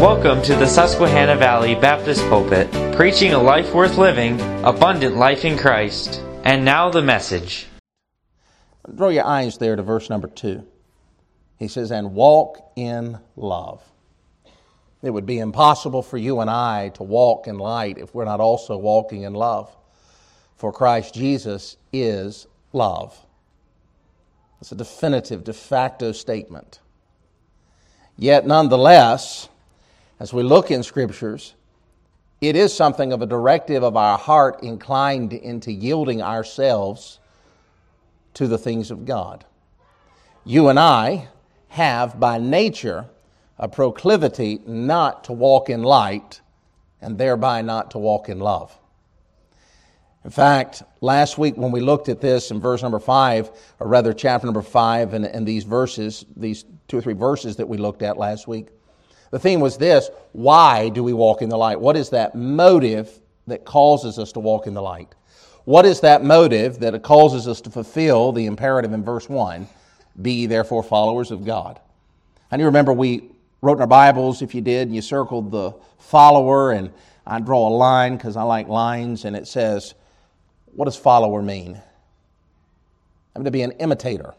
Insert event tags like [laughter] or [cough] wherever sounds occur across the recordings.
Welcome to the Susquehanna Valley Baptist Pulpit, preaching a life worth living, abundant life in Christ. And now the message. Draw your eyes there to verse number two. He says, and walk in love. It would be impossible for you and I to walk in light if we're not also walking in love. For Christ Jesus is love. It's a definitive, de facto statement. Yet, nonetheless, as we look in scriptures, it is something of a directive of our heart inclined into yielding ourselves to the things of God. You and I have by nature a proclivity not to walk in light and thereby not to walk in love. In fact, last week when we looked at this in verse number five, or rather chapter number five, and, and these verses, these two or three verses that we looked at last week, the theme was this why do we walk in the light? What is that motive that causes us to walk in the light? What is that motive that causes us to fulfill the imperative in verse 1 be therefore followers of God? And you remember we wrote in our Bibles, if you did, and you circled the follower, and I draw a line because I like lines, and it says, What does follower mean? I'm to be an imitator.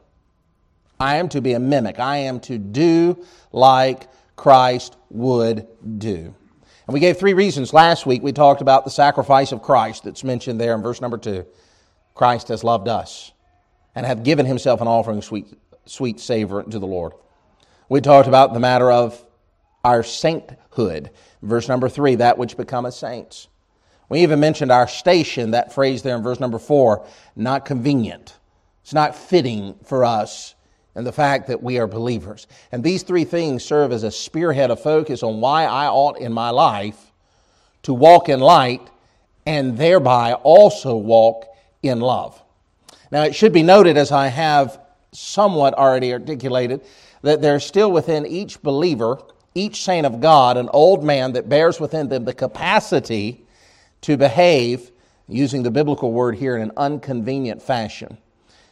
I am to be a mimic. I am to do like Christ would do. And we gave three reasons last week. We talked about the sacrifice of Christ that's mentioned there in verse number two. Christ has loved us and hath given himself an offering sweet, sweet savor to the Lord. We talked about the matter of our sainthood. Verse number three, that which becometh saints. We even mentioned our station, that phrase there in verse number four, not convenient. It's not fitting for us and the fact that we are believers. And these three things serve as a spearhead of focus on why I ought in my life to walk in light and thereby also walk in love. Now, it should be noted, as I have somewhat already articulated, that there's still within each believer, each saint of God, an old man that bears within them the capacity to behave, using the biblical word here, in an inconvenient fashion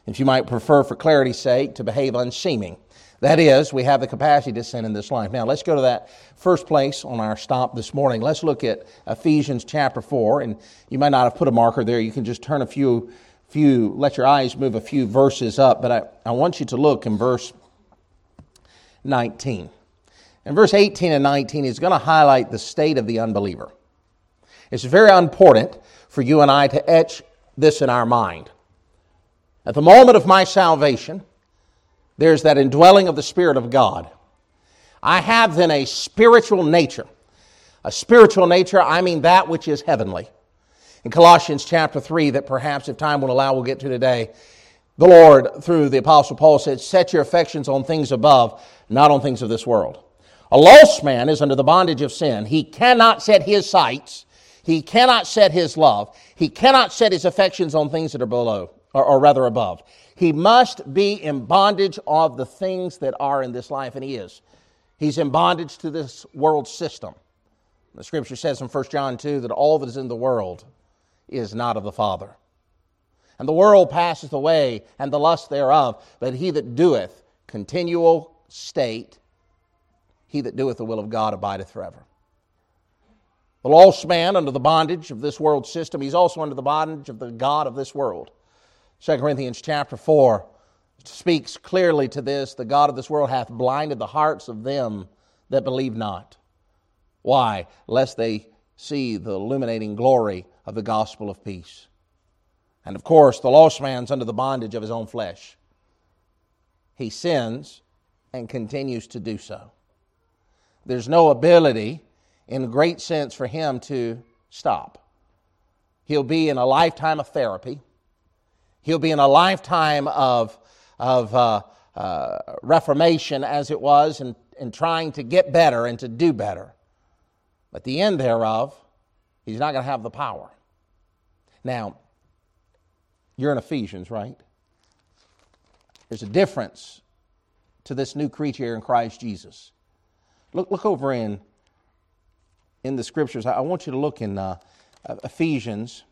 if you might prefer, for clarity's sake, to behave unseeming. That is, we have the capacity to sin in this life. Now, let's go to that first place on our stop this morning. Let's look at Ephesians chapter 4. And you might not have put a marker there. You can just turn a few, few let your eyes move a few verses up. But I, I want you to look in verse 19. In verse 18 and 19, he's going to highlight the state of the unbeliever. It's very important for you and I to etch this in our mind. At the moment of my salvation, there's that indwelling of the Spirit of God. I have then a spiritual nature. A spiritual nature, I mean that which is heavenly. In Colossians chapter 3, that perhaps if time will allow, we'll get to today, the Lord, through the Apostle Paul, said, Set your affections on things above, not on things of this world. A lost man is under the bondage of sin. He cannot set his sights, he cannot set his love, he cannot set his affections on things that are below or, or rather above. He must be in bondage of the things that are in this life, and he is. He's in bondage to this world system. The scripture says in 1 John 2 that all that is in the world is not of the Father. And the world passeth away, and the lust thereof, but he that doeth continual state, he that doeth the will of God abideth forever. The lost man under the bondage of this world system, he's also under the bondage of the God of this world. 2 Corinthians chapter 4 speaks clearly to this the God of this world hath blinded the hearts of them that believe not. Why? Lest they see the illuminating glory of the gospel of peace. And of course, the lost man's under the bondage of his own flesh. He sins and continues to do so. There's no ability, in a great sense, for him to stop. He'll be in a lifetime of therapy He'll be in a lifetime of, of uh, uh, reformation, as it was, and, and trying to get better and to do better. But the end thereof, he's not going to have the power. Now, you're in Ephesians, right? There's a difference to this new creature in Christ Jesus. Look, look over in, in the scriptures. I want you to look in uh, Ephesians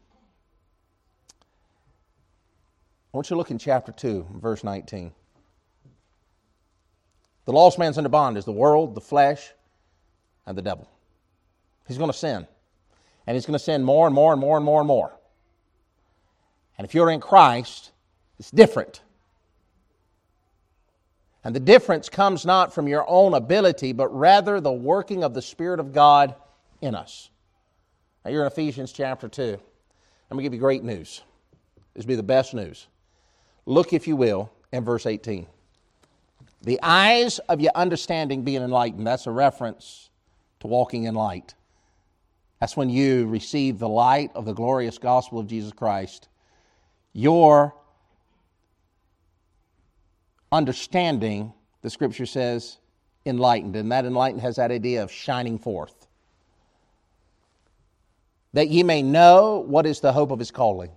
I want you to look in chapter 2, verse 19. The lost man's under bondage, the world, the flesh, and the devil. He's going to sin. And he's going to sin more and more and more and more and more. And if you're in Christ, it's different. And the difference comes not from your own ability, but rather the working of the Spirit of God in us. Now, you're in Ephesians chapter 2. I'm going to give you great news. This will be the best news. Look, if you will, in verse 18. The eyes of your understanding being enlightened. That's a reference to walking in light. That's when you receive the light of the glorious gospel of Jesus Christ. Your understanding, the scripture says, enlightened. And that enlightened has that idea of shining forth. That ye may know what is the hope of his calling.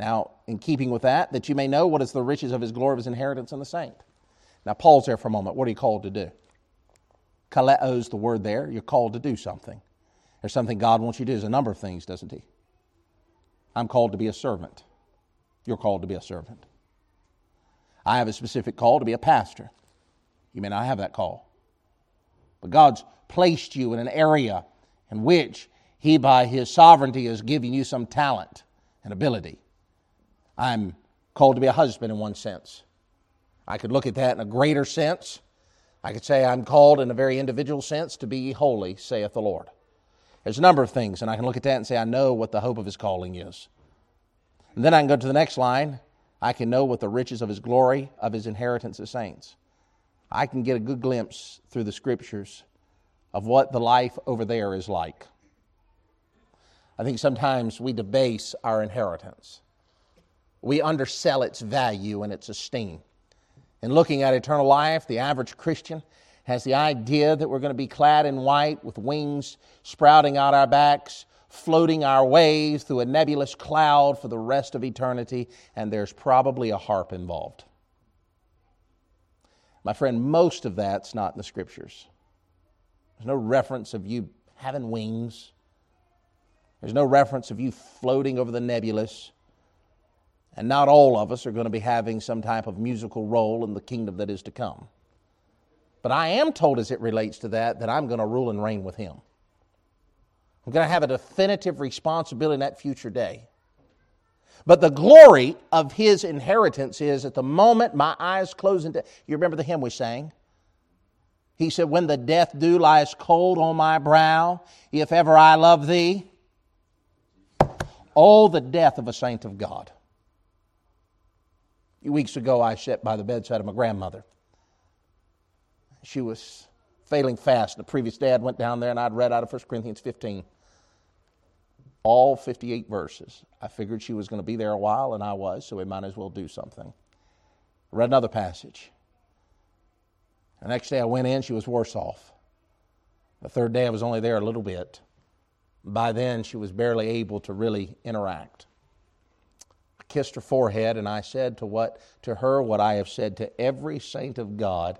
Now, in keeping with that, that you may know what is the riches of his glory of his inheritance in the saint. Now, pause there for a moment. What are you called to do? Kaleo's the word there. You're called to do something. There's something God wants you to do. There's a number of things, doesn't He? I'm called to be a servant. You're called to be a servant. I have a specific call to be a pastor. You may not have that call. But God's placed you in an area in which He, by His sovereignty, is giving you some talent and ability. I'm called to be a husband in one sense. I could look at that in a greater sense. I could say I'm called in a very individual sense to be holy, saith the Lord. There's a number of things, and I can look at that and say, I know what the hope of his calling is. And then I can go to the next line. I can know what the riches of his glory, of his inheritance as saints. I can get a good glimpse through the scriptures of what the life over there is like. I think sometimes we debase our inheritance. We undersell its value and its esteem. In looking at eternal life, the average Christian has the idea that we're going to be clad in white with wings sprouting out our backs, floating our ways through a nebulous cloud for the rest of eternity, and there's probably a harp involved. My friend, most of that's not in the scriptures. There's no reference of you having wings. There's no reference of you floating over the nebulous. And not all of us are going to be having some type of musical role in the kingdom that is to come. But I am told as it relates to that that I'm going to rule and reign with him. I'm going to have a definitive responsibility in that future day. But the glory of his inheritance is at the moment my eyes close into. You remember the hymn we sang? He said, When the death dew lies cold on my brow, if ever I love thee, oh, the death of a saint of God. Few weeks ago, I sat by the bedside of my grandmother. She was failing fast. The previous day, I'd went down there and I'd read out of 1 Corinthians 15, all 58 verses. I figured she was going to be there a while, and I was, so we might as well do something. read another passage. The next day I went in, she was worse off. The third day I was only there a little bit. By then, she was barely able to really interact. Kissed her forehead, and I said to, what, to her what I have said to every saint of God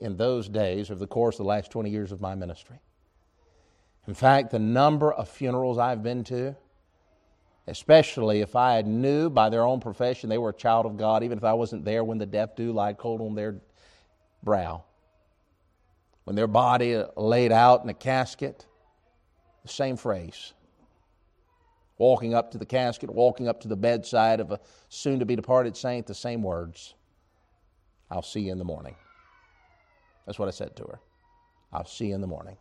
in those days over the course of the last 20 years of my ministry. In fact, the number of funerals I've been to, especially if I knew by their own profession they were a child of God, even if I wasn't there when the death dew lied cold on their brow, when their body laid out in a casket, the same phrase. Walking up to the casket, walking up to the bedside of a soon to be departed saint, the same words I'll see you in the morning. That's what I said to her. I'll see you in the morning.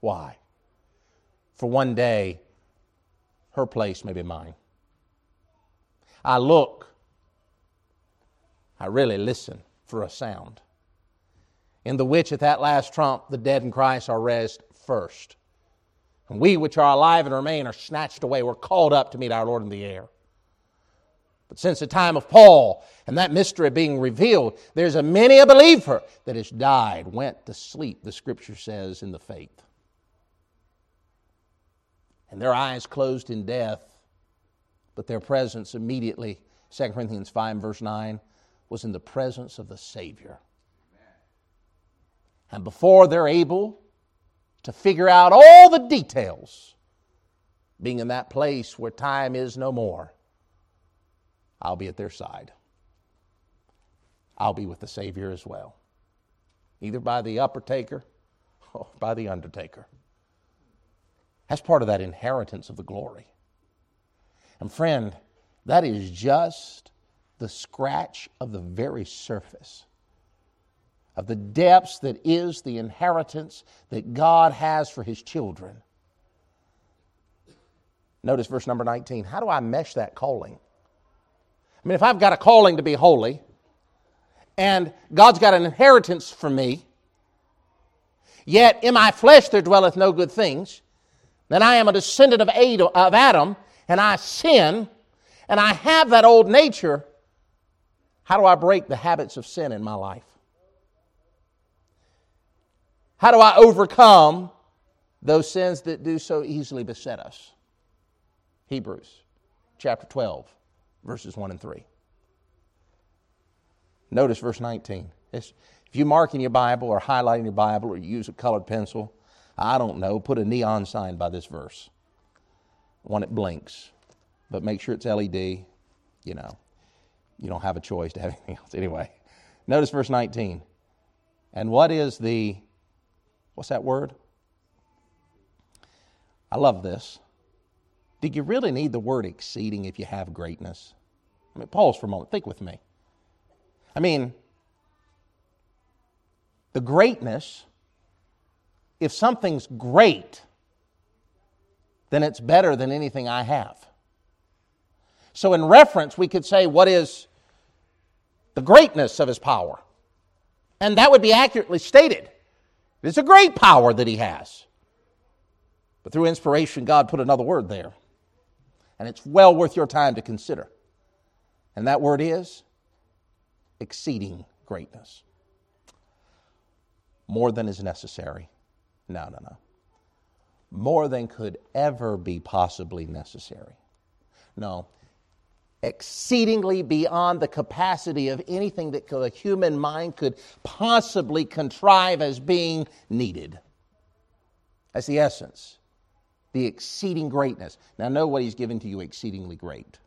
Why? For one day, her place may be mine. I look, I really listen for a sound. In the which at that last trump the dead in Christ are raised first. And we which are alive and remain are snatched away. We're called up to meet our Lord in the air. But since the time of Paul and that mystery being revealed, there's a many a believer that has died, went to sleep, the scripture says, in the faith. And their eyes closed in death, but their presence immediately, 2 Corinthians 5, verse 9, was in the presence of the Savior. And before they're able to figure out all the details, being in that place where time is no more, I'll be at their side. I'll be with the Savior as well, either by the upper taker oh, by the undertaker. That's part of that inheritance of the glory. And friend, that is just the scratch of the very surface of the depths that is the inheritance that God has for his children. Notice verse number 19. How do I mesh that calling? I mean, if I've got a calling to be holy, and God's got an inheritance for me, yet in my flesh there dwelleth no good things, then I am a descendant of Adam, and I sin, and I have that old nature. How do I break the habits of sin in my life? How do I overcome those sins that do so easily beset us? Hebrews chapter 12, verses 1 and 3. Notice verse 19. It's, if you mark in your Bible or highlight in your Bible or you use a colored pencil, I don't know, put a neon sign by this verse. One that blinks, but make sure it's LED. You know, you don't have a choice to have [laughs] anything else. Anyway, notice verse 19. And what is the, what's that word? I love this. Do you really need the word exceeding if you have greatness? I mean, pause for a moment. Think with me. I mean, the greatness, if something's great, then it's better than anything I have. So, in reference, we could say, What is the greatness of his power? And that would be accurately stated. It's a great power that he has. But through inspiration, God put another word there and it's well worth your time to consider. And that word is exceeding greatness. More than is necessary. No, no, no. More than could ever be possibly necessary. No. Exceedingly beyond the capacity of anything that a human mind could possibly contrive as being needed. That's the essence the exceeding greatness. Now, know what he's given to you exceedingly great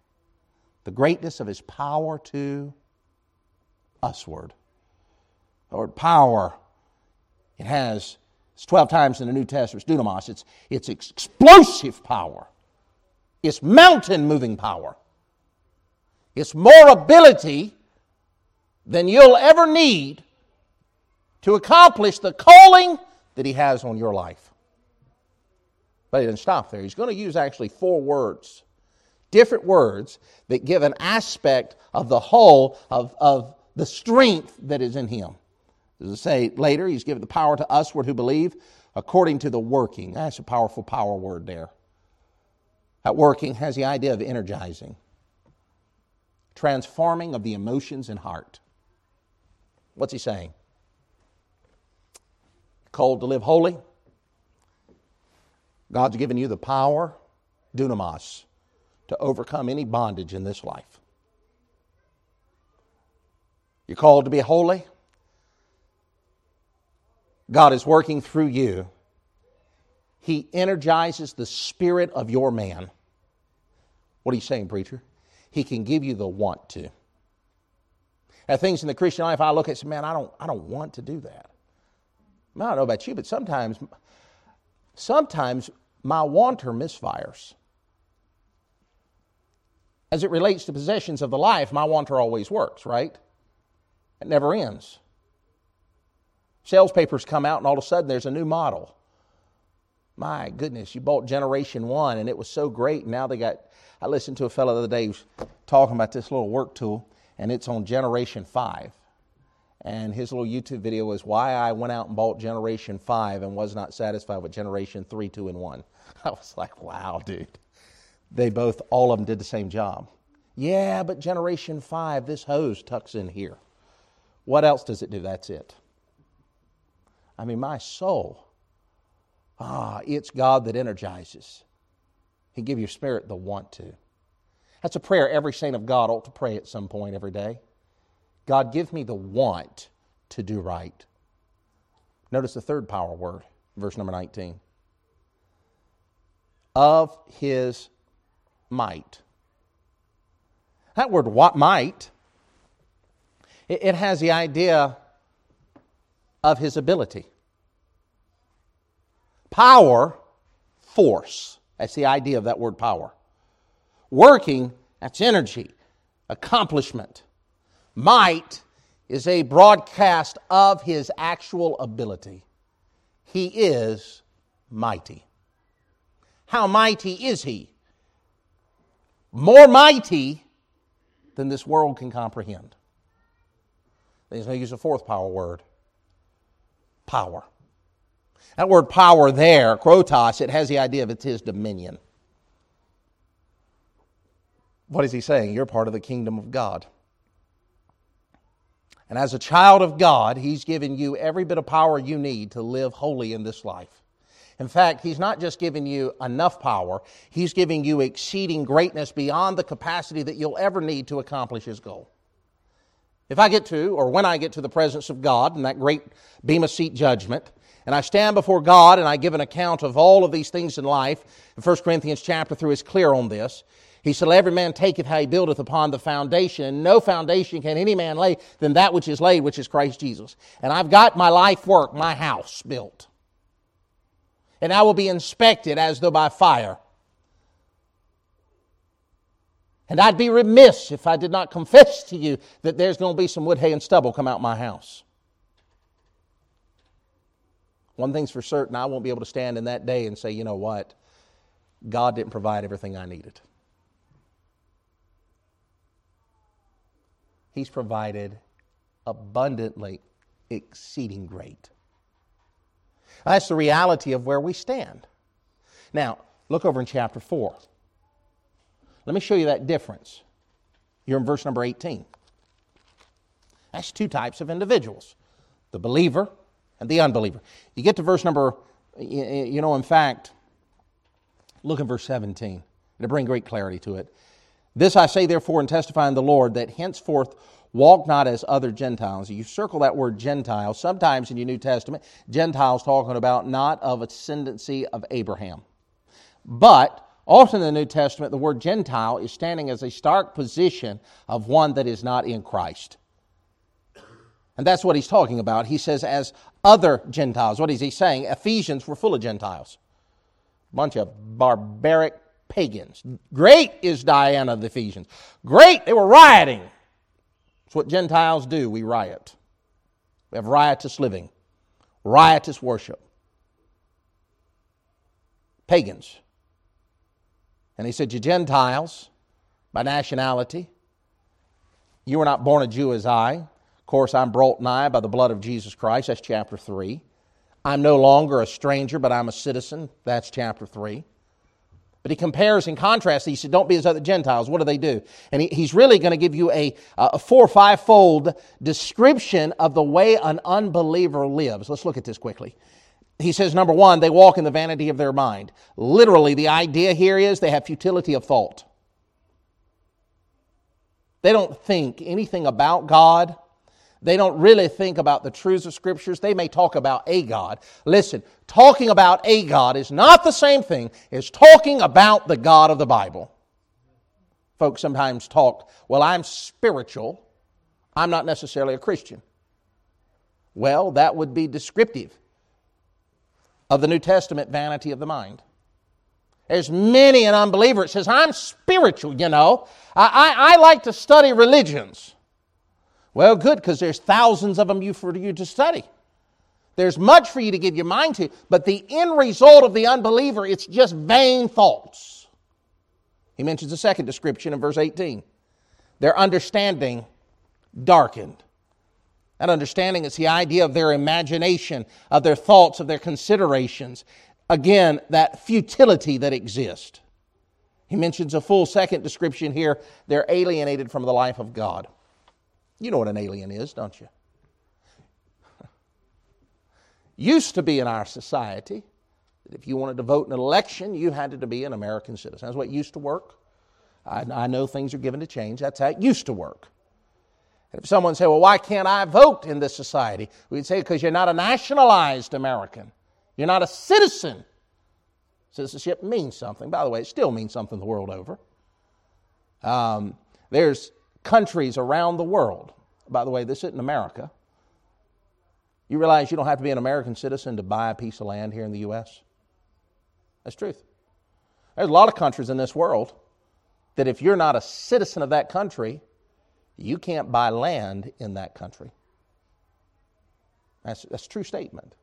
the greatness of his power to usward. Word power, it has, it's 12 times in the New Testament, it's dunamis, it's, it's explosive power, it's mountain moving power, it's more ability than you'll ever need to accomplish the calling that he has on your life. But he didn't stop there. He's going to use actually four words, different words that give an aspect of the whole of, of the strength that is in him. As I say later, he's given the power to us who believe according to the working. That's a powerful power word there. That working has the idea of energizing, transforming of the emotions and heart. What's he saying? Called to live holy, God's given you the power, dunamis, to overcome any bondage in this life. You're called to be holy. God is working through you. He energizes the spirit of your man. What are you saying, preacher? He can give you the want to. At things in the Christian life, I look at say, man, I don't, I don't want to do that. I don't know about you, but sometimes, sometimes my wanter misfires. As it relates to possessions of the life, my wanter always works, right? It never ends. Sales papers come out, and all of a sudden there's a new model. My goodness, you bought Generation 1, and it was so great. Now they got, I listened to a fellow the other day who's talking about this little work tool, and it's on Generation 5. And his little YouTube video was why I went out and bought Generation 5 and was not satisfied with Generation 3, 2, and 1. [laughs] I was like, wow, dude. They both, all of them did the same job. Yeah, but Generation 5, this hose tucks in here. What else does it do? That's it. I mean, my soul, ah, it's God that energizes. He give your spirit the want to. That's a prayer every saint of God ought to pray at some point every day. God, give me the want to do right. Notice the third power word, verse number 19. Of his might. That word what might, it has the idea of his ability. Power, force. That's the idea of that word power. Working, that's energy, accomplishment. Might is a broadcast of his actual ability. He is mighty. How mighty is he? More mighty than this world can comprehend. He's going to use a fourth power word power. That word power there, kratos, it has the idea of it's his dominion. What is he saying? You're part of the kingdom of God. And as a child of God, he's given you every bit of power you need to live holy in this life. In fact, he's not just giving you enough power, he's giving you exceeding greatness beyond the capacity that you'll ever need to accomplish his goal. If I get to, or when I get to the presence of God in that great Bema seat judgment, and I stand before God and I give an account of all of these things in life, 1 Corinthians chapter 3 is clear on this. He said, Every man taketh how he buildeth upon the foundation, and no foundation can any man lay than that which is laid, which is Christ Jesus. And I've got my life work, my house built. And I will be inspected as though by fire. And I'd be remiss if I did not confess to you that there's going to be some wood, hay, and stubble come out my house. One thing's for certain, I won't be able to stand in that day and say, you know what? God didn't provide everything I needed. He's provided abundantly, exceeding great. That's the reality of where we stand. Now, look over in chapter 4. Let me show you that difference. You're in verse number 18. That's two types of individuals the believer and the unbeliever. You get to verse number, you know, in fact, look at verse 17. It'll bring great clarity to it. This I say, therefore, and testify in the Lord, that henceforth walk not as other Gentiles. You circle that word Gentile. Sometimes in your New Testament, Gentiles talking about not of ascendancy of Abraham. But Often in the New Testament, the word Gentile is standing as a stark position of one that is not in Christ. And that's what he's talking about. He says, as other Gentiles. What is he saying? Ephesians were full of Gentiles. Bunch of barbaric pagans. Great is Diana of the Ephesians. Great, they were rioting. It's what Gentiles do. We riot. We have riotous living, riotous worship. Pagans. And he said, You Gentiles, by nationality, you were not born a Jew as I. Course, I'm brought nigh by the blood of Jesus Christ. That's chapter 3. I'm no longer a stranger, but I'm a citizen. That's chapter 3. But he compares and contrasts. He said, Don't be as other Gentiles. What do they do? And he, he's really going to give you a, a four or five fold description of the way an unbeliever lives. Let's look at this quickly he says, number one, they walk in the vanity of their mind. Literally, the idea here is they have futility of thought. They don't think anything about God. They don't really think about the truths of scriptures. They may talk about a God. Listen, talking about a God is not the same thing as talking about the God of the Bible. Folks sometimes talk, well, I'm spiritual. I'm not necessarily a Christian. Well, that would be descriptive of the New Testament vanity of the mind. There's many an unbeliever that says, I'm spiritual, you know. I, I, I like to study religions. Well, good, because there's thousands of them for you to study. There's much for you to give your mind to, but the end result of the unbeliever, it's just vain thoughts. He mentions a second description in verse 18. Their understanding darkened. That understanding is the idea of their imagination, of their thoughts, of their considerations. Again, that futility that exists. He mentions a full second description here. They're alienated from the life of God. You know what an alien is, don't you? [laughs] Used to be in our society that if you wanted to vote in an election, you had to be an American citizen. That's what used to work. I, I know things are given to change. That's how it used to work. And If someone said, well, why can't I vote in this society? We'd say, because you're not a nationalized American. You're not a citizen. Citizenship means something. By the way, it still means something the world over. Um, there's countries around the world. By the way, this isn't America. You realize you don't have to be an American citizen to buy a piece of land here in the U.S.? That's truth. There's a lot of countries in this world that if you're not a citizen of that country, you can't buy land in that country. That's, that's a true statement.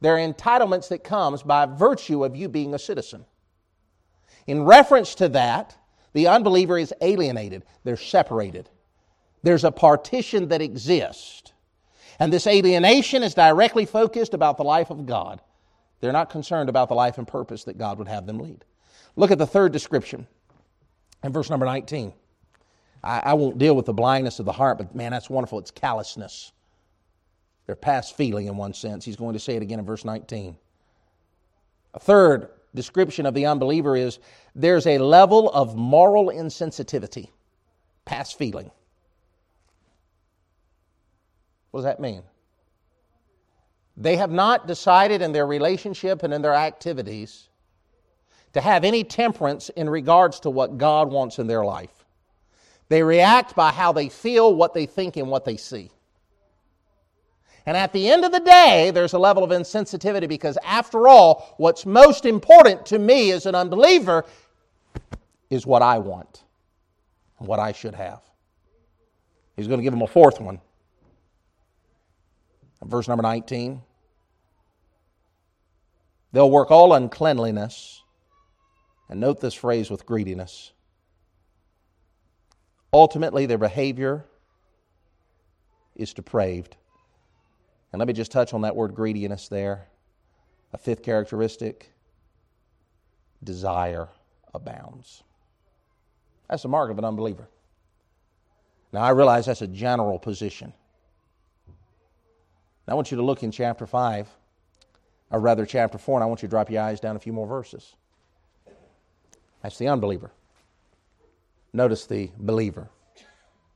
There are entitlements that comes by virtue of you being a citizen. In reference to that, the unbeliever is alienated. They're separated. There's a partition that exists. And this alienation is directly focused about the life of God. They're not concerned about the life and purpose that God would have them lead. Look at the third description in verse number 19. I, I won't deal with the blindness of the heart, but man, that's wonderful. It's callousness. They're past feeling in one sense. He's going to say it again in verse 19. A third description of the unbeliever is there's a level of moral insensitivity, past feeling. What does that mean? They have not decided in their relationship and in their activities to have any temperance in regards to what God wants in their life. They react by how they feel, what they think, and what they see. And at the end of the day, there's a level of insensitivity because, after all, what's most important to me as an unbeliever is what I want and what I should have. He's going to give him a fourth one. Verse number 19. They'll work all uncleanliness. And note this phrase with greediness. Ultimately, their behavior is depraved. And let me just touch on that word greediness there. A fifth characteristic desire abounds. That's the mark of an unbeliever. Now, I realize that's a general position. Now, I want you to look in chapter 5, or rather, chapter 4, and I want you to drop your eyes down a few more verses. That's the unbeliever. Notice the believer.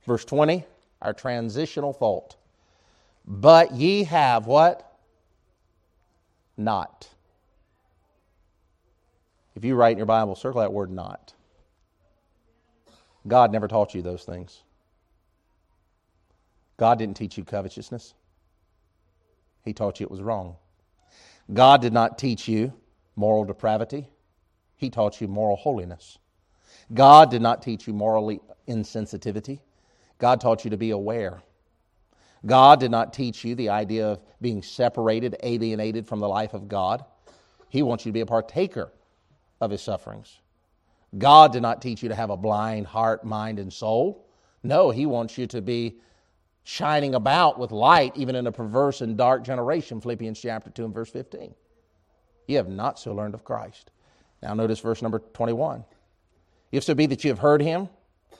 Verse 20, our transitional thought. But ye have what? Not. If you write in your Bible, circle that word not. God never taught you those things. God didn't teach you covetousness. He taught you it was wrong. God did not teach you moral depravity. He taught you moral holiness. God did not teach you morally insensitivity. God taught you to be aware. God did not teach you the idea of being separated, alienated from the life of God. He wants you to be a partaker of His sufferings. God did not teach you to have a blind heart, mind, and soul. No, He wants you to be shining about with light, even in a perverse and dark generation. Philippians chapter 2 and verse 15. You have not so learned of Christ. Now, notice verse number 21. If so be that you have heard him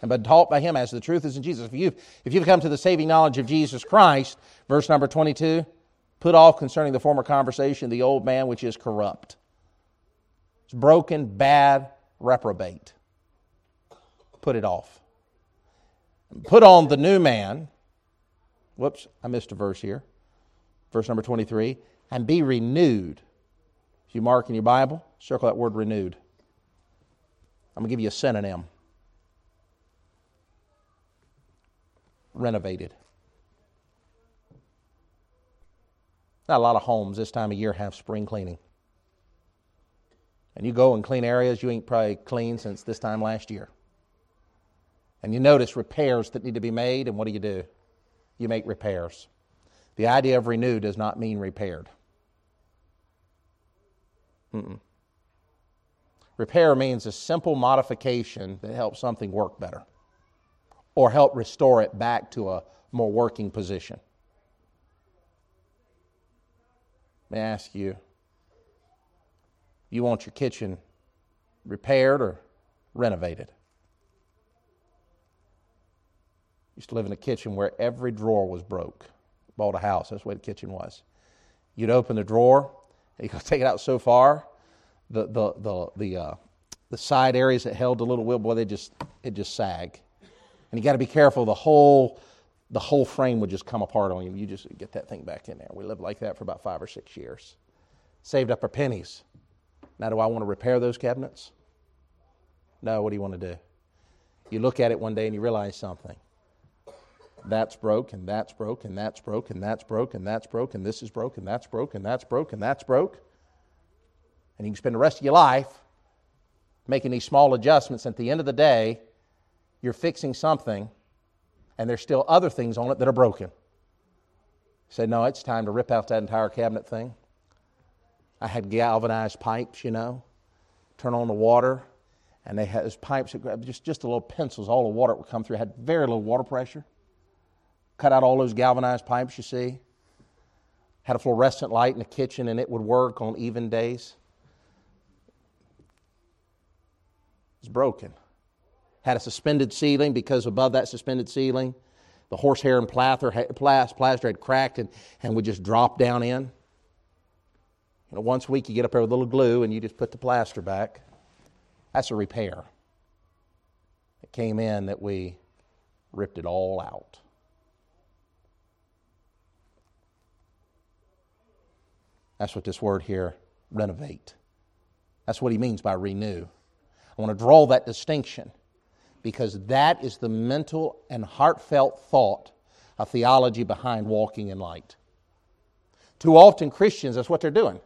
and been taught by him as the truth is in Jesus. If you've, if you've come to the saving knowledge of Jesus Christ, verse number 22, put off concerning the former conversation the old man which is corrupt. It's broken, bad, reprobate. Put it off. Put on the new man. Whoops, I missed a verse here. Verse number 23. And be renewed. If you mark in your Bible, circle that word renewed. I'm going to give you a synonym renovated. Not a lot of homes this time of year have spring cleaning. And you go and clean areas you ain't probably cleaned since this time last year. And you notice repairs that need to be made, and what do you do? You make repairs. The idea of renew does not mean repaired. Mm-mm. Repair means a simple modification that helps something work better or help restore it back to a more working position. May I ask you, you want your kitchen repaired or renovated? Used to live in a kitchen where every drawer was broke. Bought a house, that's the way the kitchen was. You'd open the drawer, [laughs] you could take it out so far, the the the the uh, the side areas that held the little wheel, boy, they just it just sag, and you got to be careful. The whole the whole frame would just come apart on you. You just get that thing back in there. We lived like that for about five or six years. Saved up our pennies. Now, do I want to repair those cabinets? No. What do you want to do? You look at it one day and you realize something. That's broke, and that's broke, and that's broke, and that's broke, and that's broke, and this is broke, and that's broke, and that's broke, and that's broke. And you can spend the rest of your life making these small adjustments. At the end of the day, you're fixing something, and there's still other things on it that are broken. Said, no, it's time to rip out that entire cabinet thing. I had galvanized pipes, you know, turn on the water, and they had those pipes that just, just the little pencils, all the water would come through, had very little water pressure. Cut out all those galvanized pipes, you see. Had a fluorescent light in the kitchen, and it would work on even days. It's broken. Had a suspended ceiling because above that suspended ceiling, the horsehair and plaster, plaster had cracked and, and would just drop down in. You know, once a week you get up there with a little glue and you just put the plaster back. That's a repair. It came in that we ripped it all out. That's what this word here, renovate. That's what he means by renew. I want to draw that distinction because that is the mental and heartfelt thought of theology behind walking in light. Too often, Christians, that's what they're doing.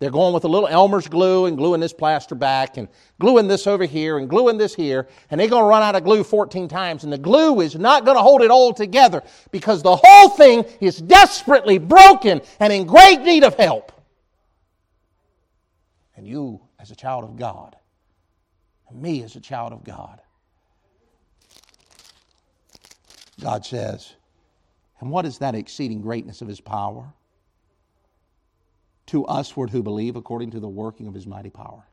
They're going with a little Elmer's glue and gluing this plaster back and gluing this over here and gluing this here, and they're going to run out of glue 14 times, and the glue is not going to hold it all together because the whole thing is desperately broken and in great need of help. And you, as a child of God, and me as a child of God, God says, and what is that exceeding greatness of his power? To usward who believe according to the working of his mighty power.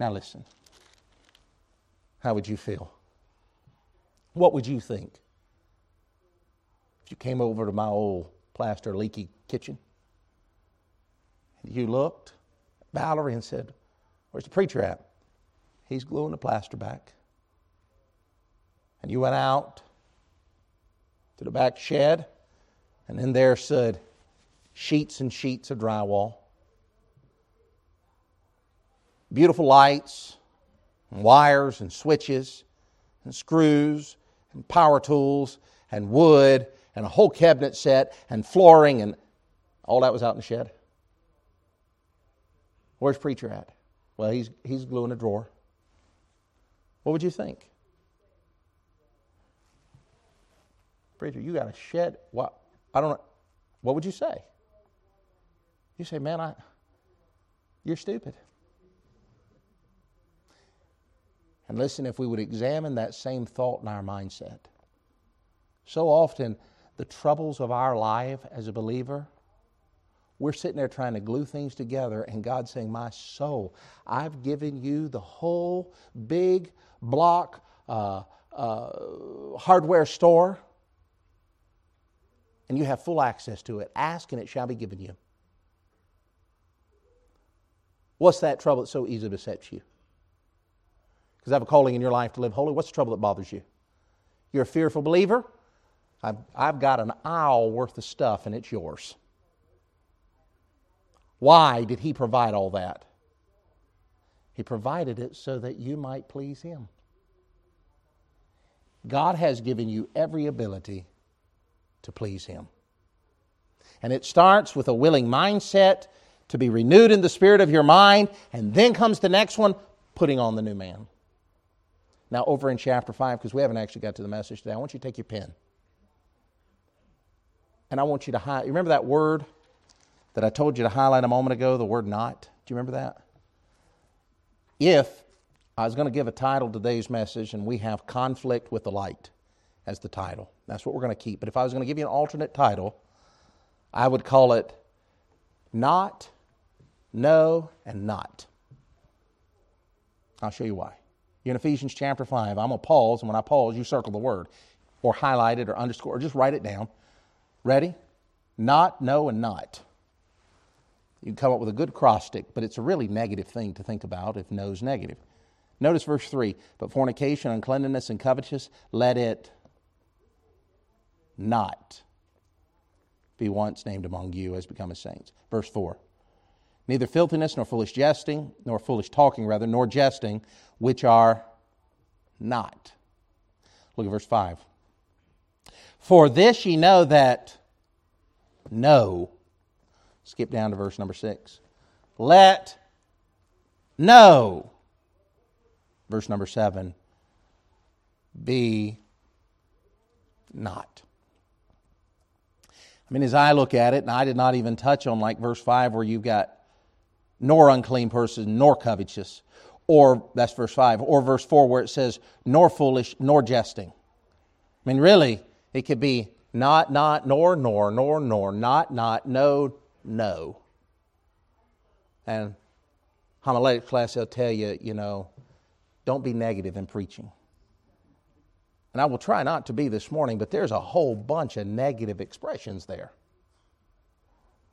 Now listen. How would you feel? What would you think if you came over to my old plaster leaky kitchen? And you looked at Valerie and said, Where's the preacher at? He's gluing the plaster back. And you went out to the back shed, and in there stood sheets and sheets of drywall. Beautiful lights, and wires, and switches, and screws, and power tools, and wood, and a whole cabinet set, and flooring, and all that was out in the shed. Where's Preacher at? Well, he's, he's gluing a drawer. What would you think? Preacher, you got to shed. What? I don't know. What would you say? You say, man, I, you're stupid. And listen, if we would examine that same thought in our mindset, so often the troubles of our life as a believer, we're sitting there trying to glue things together, and God's saying, My soul, I've given you the whole big block uh, uh, hardware store and you have full access to it. Ask and it shall be given you. What's that trouble that so easily besets you? Because I have a calling in your life to live holy. What's the trouble that bothers you? You're a fearful believer? I've, I've got an aisle worth of stuff and it's yours. Why did He provide all that? He provided it so that you might please Him. God has given you every ability to please Him. And it starts with a willing mindset to be renewed in the spirit of your mind, and then comes the next one putting on the new man. Now, over in chapter 5, because we haven't actually got to the message today, I want you to take your pen. And I want you to highlight. You remember that word that I told you to highlight a moment ago, the word not? Do you remember that? If I was going to give a title to today's message, and we have conflict with the light as the title. That's what we're going to keep. But if I was going to give you an alternate title, I would call it Not, No, and Not. I'll show you why. You're in Ephesians chapter 5. I'm going to pause, and when I pause, you circle the word, or highlight it, or underscore, or just write it down. Ready? Not, no, and not. You can come up with a good acrostic, but it's a really negative thing to think about if no's negative. Notice verse 3 But fornication, uncleanness, and covetousness, let it not be once named among you as become as saints. Verse 4. Neither filthiness, nor foolish jesting, nor foolish talking, rather, nor jesting, which are not. Look at verse 5. For this ye know that no Skip down to verse number 6. Let no, verse number 7, be not. I mean, as I look at it, and I did not even touch on like verse 5 where you've got nor unclean person, nor covetous, or that's verse 5, or verse 4 where it says nor foolish, nor jesting. I mean, really, it could be not, not, nor, nor, nor, nor, not, not, no, no. And homiletic class, they'll tell you, you know, don't be negative in preaching. And I will try not to be this morning, but there's a whole bunch of negative expressions there.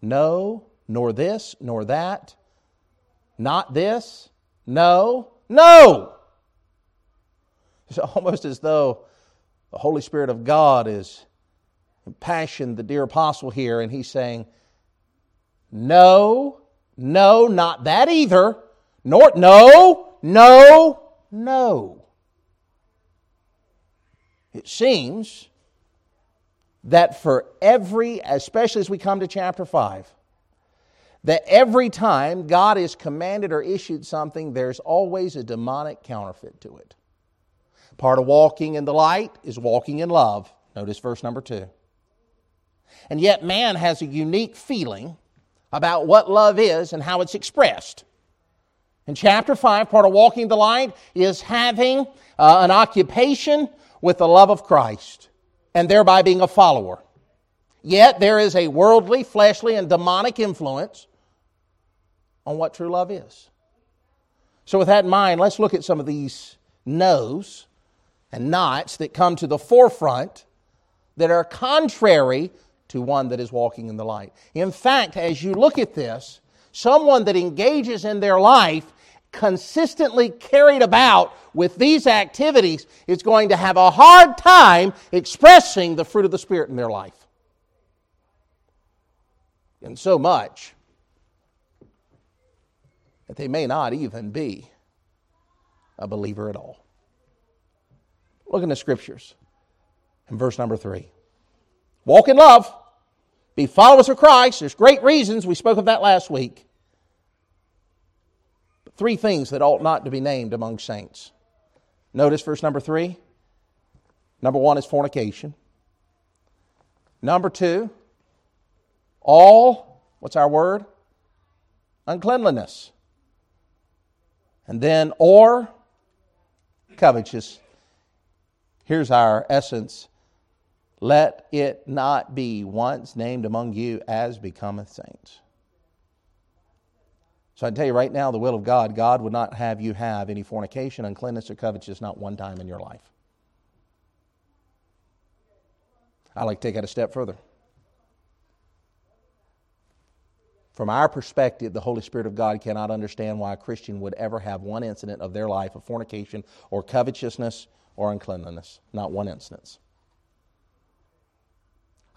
No, nor this, nor that, not this, no, no. It's almost as though the Holy Spirit of God is impassioned the dear apostle here, and he's saying, No, no, not that either. Nor, no, no, no. It seems that for every, especially as we come to chapter 5, that every time God is commanded or issued something, there's always a demonic counterfeit to it. Part of walking in the light is walking in love. Notice verse number two. And yet, man has a unique feeling about what love is and how it's expressed. In chapter 5, part of walking the light is having uh, an occupation with the love of Christ and thereby being a follower. Yet there is a worldly, fleshly, and demonic influence on what true love is. So, with that in mind, let's look at some of these no's and nots that come to the forefront that are contrary to one that is walking in the light. In fact, as you look at this, someone that engages in their life consistently carried about with these activities is going to have a hard time expressing the fruit of the Spirit in their life. And so much that they may not even be a believer at all. Look in the scriptures in verse number three. Walk in love, be followers of Christ. There's great reasons. We spoke of that last week three things that ought not to be named among saints. Notice verse number three. Number one is fornication. Number two, all, what's our word? Uncleanliness. And then, or covetous. Here's our essence. Let it not be once named among you as becometh saints. So I tell you right now, the will of God, God would not have you have any fornication, uncleanness, or covetousness not one time in your life. I like to take that a step further. From our perspective, the Holy Spirit of God cannot understand why a Christian would ever have one incident of their life of fornication or covetousness or uncleanliness. Not one instance.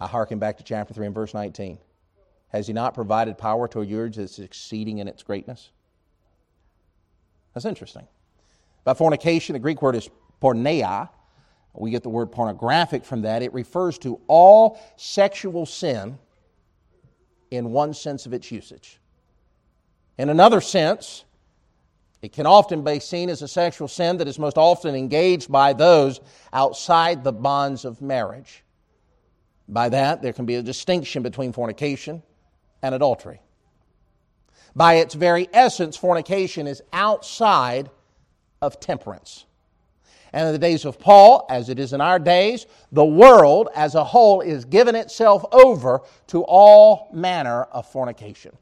I hearken back to chapter 3 and verse 19. Has he not provided power to a urge that's exceeding in its greatness? That's interesting. By fornication, the Greek word is porneia. We get the word pornographic from that. It refers to all sexual sin in one sense of its usage. In another sense, it can often be seen as a sexual sin that is most often engaged by those outside the bonds of marriage. By that, there can be a distinction between fornication and adultery. By its very essence, fornication is outside of temperance. And in the days of Paul, as it is in our days, the world as a whole is given itself over to all manner of fornication.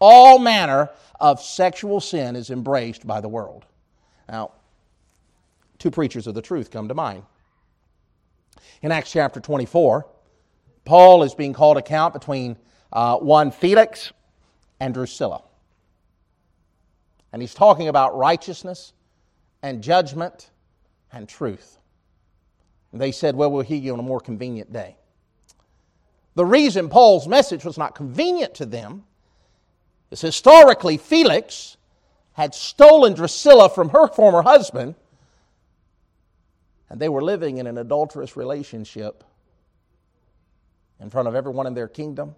All manner of sexual sin is embraced by the world. Now, two preachers of the truth come to mind. In Acts chapter 24, Paul is being called account between uh, one Felix and Drusilla. And he's talking about righteousness and judgment and truth. And they said, Well, we'll hear you on a more convenient day. The reason Paul's message was not convenient to them is historically Felix had stolen Drusilla from her former husband, and they were living in an adulterous relationship in front of everyone in their kingdom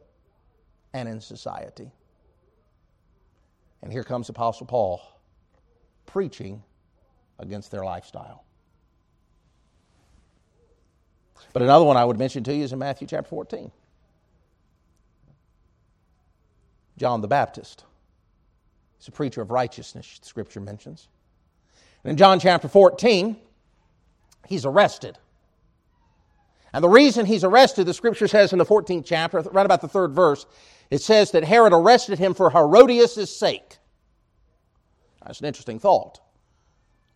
and in society. And here comes Apostle Paul preaching against their lifestyle. But another one I would mention to you is in Matthew chapter 14. John the Baptist. He's a preacher of righteousness, the scripture mentions. And in John chapter 14, he's arrested. And the reason he's arrested, the scripture says in the 14th chapter, right about the third verse, it says that Herod arrested him for Herodias' sake. That's an interesting thought.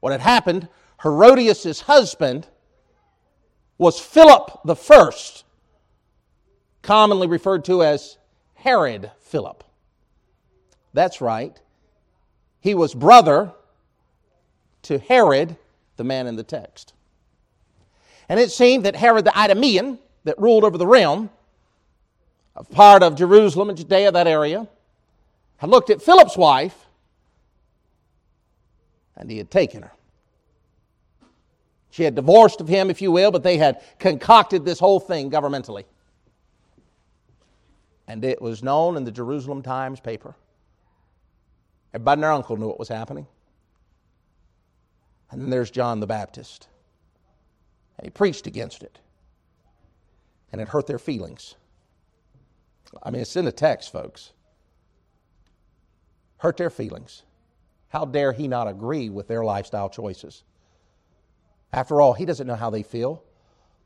What had happened, Herodias' husband was Philip the first, commonly referred to as Herod Philip. That's right. He was brother to Herod, the man in the text. And it seemed that Herod the Idumean, that ruled over the realm, part of Jerusalem and Judea, that area, had looked at Philip's wife and he had taken her. She had divorced of him, if you will, but they had concocted this whole thing governmentally. And it was known in the Jerusalem Times paper. Everybody and their uncle knew what was happening. And then there's John the Baptist. And he preached against it. And it hurt their feelings. I mean, it's in the text, folks. Hurt their feelings. How dare he not agree with their lifestyle choices? After all, he doesn't know how they feel.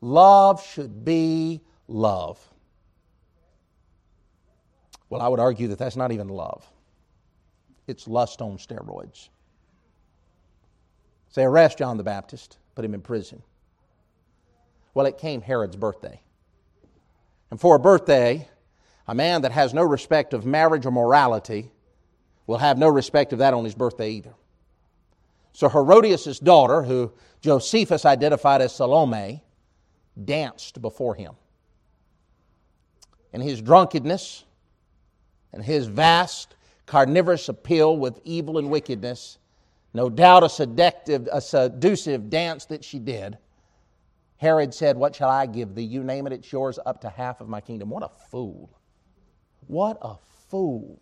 Love should be love. Well, I would argue that that's not even love, it's lust on steroids. They arrest John the Baptist, put him in prison. Well, it came Herod's birthday. And for a birthday, a man that has no respect of marriage or morality will have no respect of that on his birthday either. So Herodias' daughter, who Josephus identified as Salome, danced before him. And his drunkenness and his vast carnivorous appeal with evil and wickedness, no doubt a seductive, a seductive dance that she did, Herod said, What shall I give thee? You name it, it's yours up to half of my kingdom. What a fool. What a fool.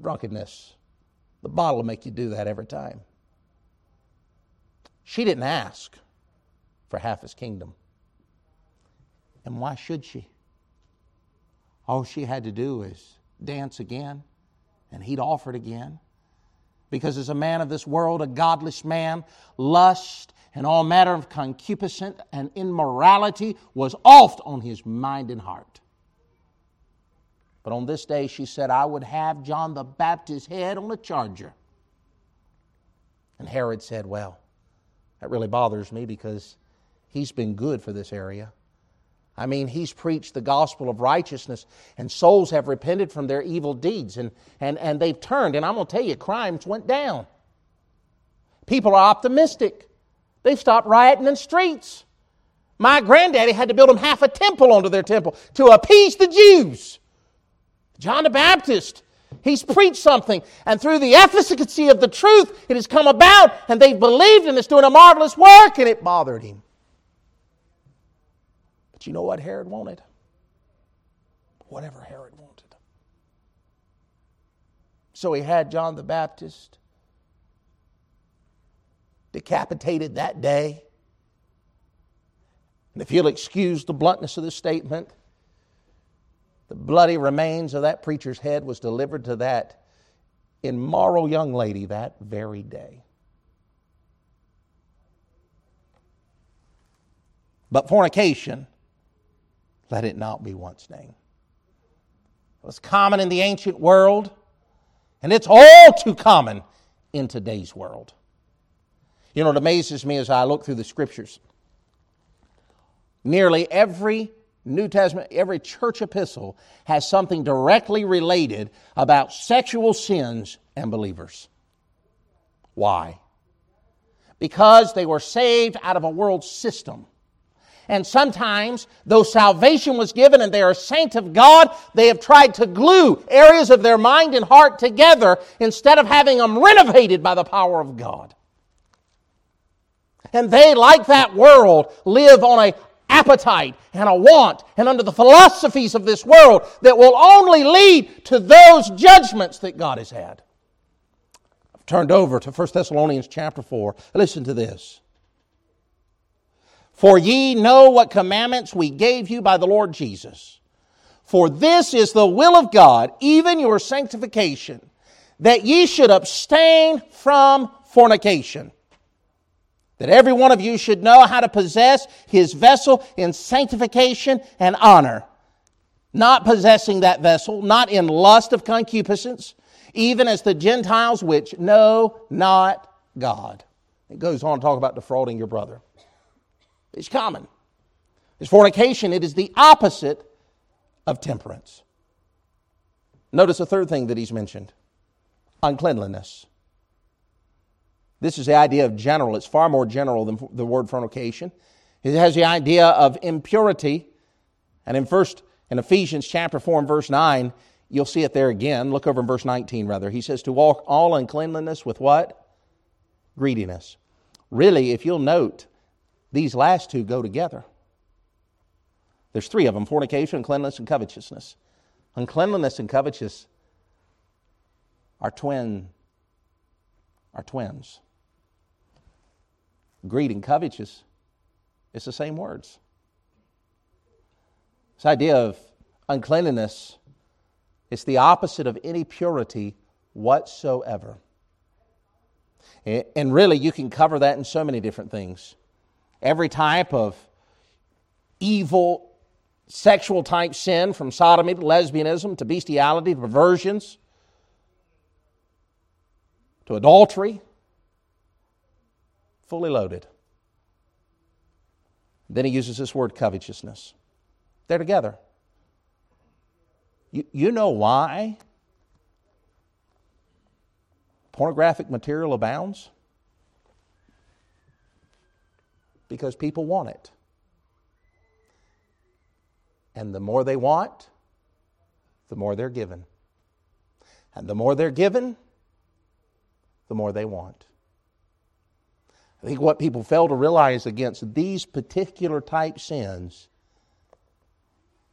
Drunkenness. The bottle will make you do that every time. She didn't ask for half his kingdom. And why should she? All she had to do is dance again, and he'd offer it again. Because as a man of this world, a godless man, lust and all matter of concupiscence and immorality was oft on his mind and heart. But on this day, she said, I would have John the Baptist's head on a charger. And Herod said, Well, that really bothers me because he's been good for this area. I mean, he's preached the gospel of righteousness, and souls have repented from their evil deeds, and, and, and they've turned. And I'm going to tell you, crimes went down. People are optimistic. They've stopped rioting in streets. My granddaddy had to build them half a temple onto their temple to appease the Jews. John the Baptist, he's preached something, and through the efficacy of the truth, it has come about, and they've believed, and it's doing a marvelous work, and it bothered him. But you know what Herod wanted? Whatever Herod wanted. So he had John the Baptist decapitated that day. And if you'll excuse the bluntness of this statement, the bloody remains of that preacher's head was delivered to that immoral young lady that very day. But fornication, let it not be once named. It was common in the ancient world, and it's all too common in today's world. You know, it amazes me as I look through the scriptures. Nearly every New Testament, every church epistle has something directly related about sexual sins and believers. Why? Because they were saved out of a world system. And sometimes, though salvation was given and they are saints of God, they have tried to glue areas of their mind and heart together instead of having them renovated by the power of God. And they, like that world, live on a appetite and a want and under the philosophies of this world that will only lead to those judgments that God has had. I've turned over to 1 Thessalonians chapter 4. Listen to this. For ye know what commandments we gave you by the Lord Jesus. For this is the will of God, even your sanctification, that ye should abstain from fornication that every one of you should know how to possess his vessel in sanctification and honor, not possessing that vessel, not in lust of concupiscence, even as the Gentiles which know not God. It goes on to talk about defrauding your brother. It's common. It's fornication, it is the opposite of temperance. Notice the third thing that he's mentioned uncleanliness. This is the idea of general. It's far more general than the word fornication. It has the idea of impurity. And in first in Ephesians chapter 4 and verse 9, you'll see it there again. Look over in verse 19 rather. He says to walk all uncleanliness with what? Greediness. Really, if you'll note, these last two go together. There's three of them fornication, uncleanliness, and covetousness. Uncleanliness and covetousness are twin are twins. Greed and covetous, it's the same words. This idea of uncleanliness is the opposite of any purity whatsoever. And really, you can cover that in so many different things. Every type of evil, sexual type sin, from sodomy to lesbianism to bestiality to perversions, to adultery, fully loaded. Then he uses this word covetousness. They're together. You, you know why pornographic material abounds? Because people want it. And the more they want, the more they're given. And the more they're given, the more they want. I think what people fail to realize against these particular type sins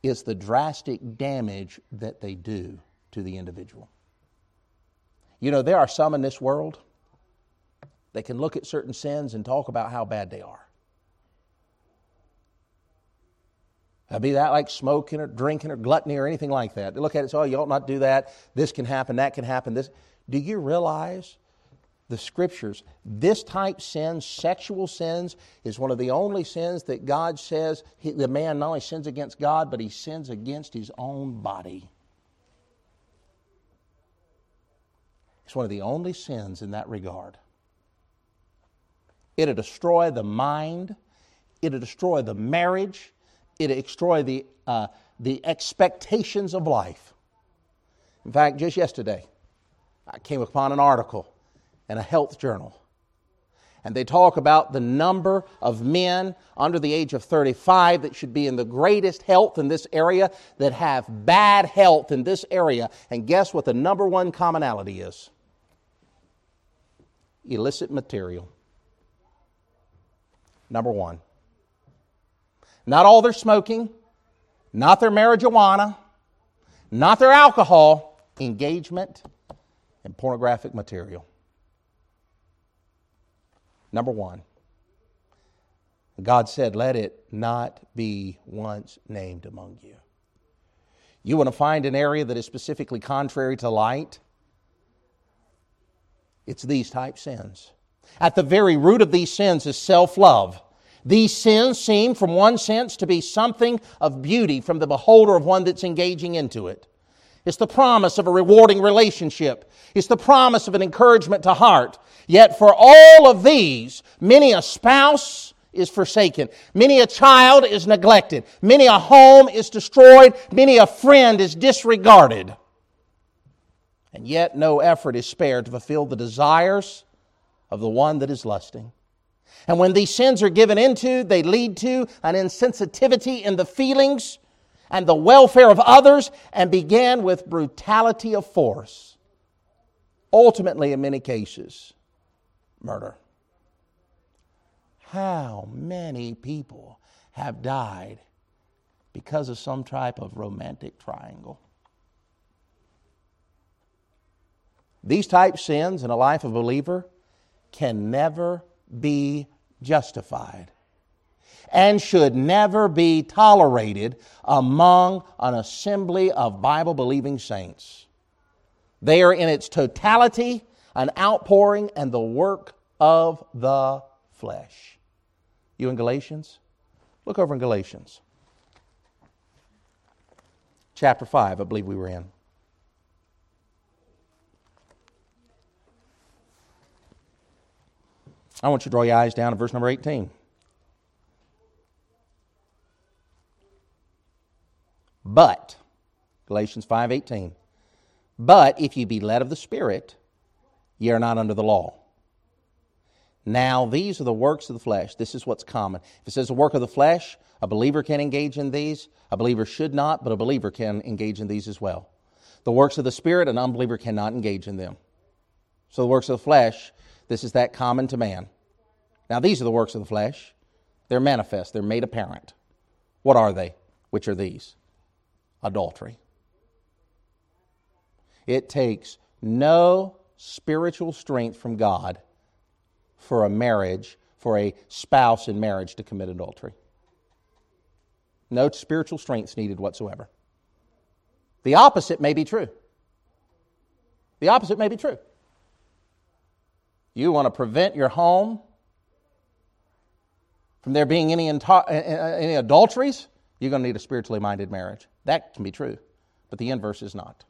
is the drastic damage that they do to the individual. You know, there are some in this world that can look at certain sins and talk about how bad they are. Be that like smoking or drinking or gluttony or anything like that. They look at it and say, oh, you ought not do that. This can happen, that can happen. This. Do you realize the scriptures. This type sin, sexual sins, is one of the only sins that God says he, the man not only sins against God, but he sins against his own body. It's one of the only sins in that regard. It'll destroy the mind, it'll destroy the marriage, it'll destroy the, uh, the expectations of life. In fact, just yesterday, I came upon an article in a health journal. And they talk about the number of men under the age of 35 that should be in the greatest health in this area that have bad health in this area. And guess what the number one commonality is? Illicit material. Number one. Not all their smoking, not their marijuana, not their alcohol, engagement and pornographic material. Number one, God said, Let it not be once named among you. You want to find an area that is specifically contrary to light? It's these type sins. At the very root of these sins is self love. These sins seem, from one sense, to be something of beauty from the beholder of one that's engaging into it. It's the promise of a rewarding relationship. It's the promise of an encouragement to heart. Yet for all of these, many a spouse is forsaken. Many a child is neglected. Many a home is destroyed. Many a friend is disregarded. And yet no effort is spared to fulfill the desires of the one that is lusting. And when these sins are given into, they lead to an insensitivity in the feelings and the welfare of others and began with brutality of force. Ultimately, in many cases, murder. How many people have died because of some type of romantic triangle. These type sins in a life of a believer can never be justified and should never be tolerated among an assembly of Bible believing saints. They are in its totality an outpouring and the work of the flesh. You in Galatians? Look over in Galatians. Chapter 5, I believe we were in. I want you to draw your eyes down to verse number 18. But, Galatians 5:18. But if you be led of the Spirit, ye are not under the law. Now these are the works of the flesh. This is what's common. If it says the work of the flesh, a believer can engage in these. A believer should not, but a believer can engage in these as well. The works of the Spirit, an unbeliever cannot engage in them. So the works of the flesh, this is that common to man. Now these are the works of the flesh. They're manifest, they're made apparent. What are they? Which are these? Adultery. It takes no spiritual strength from God for a marriage, for a spouse in marriage to commit adultery. No spiritual strength needed whatsoever. The opposite may be true. The opposite may be true. You want to prevent your home from there being any, any adulteries, you're going to need a spiritually minded marriage. That can be true, but the inverse is not.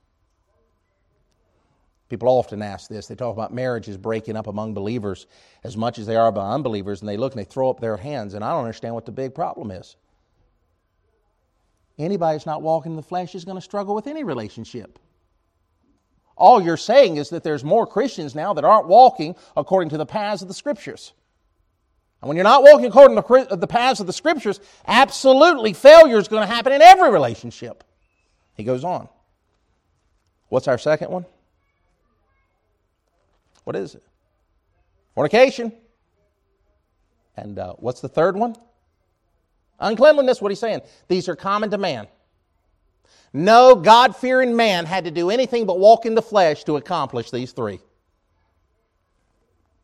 People often ask this. They talk about marriages breaking up among believers as much as they are by unbelievers, and they look and they throw up their hands, and I don't understand what the big problem is. Anybody that's not walking in the flesh is going to struggle with any relationship. All you're saying is that there's more Christians now that aren't walking according to the paths of the Scriptures. And when you're not walking according to the paths of the Scriptures, absolutely failure is going to happen in every relationship. He goes on. What's our second one? What is it? Fornication. And uh, what's the third one? Uncleanliness. What he's saying? These are common to man. No God fearing man had to do anything but walk in the flesh to accomplish these three.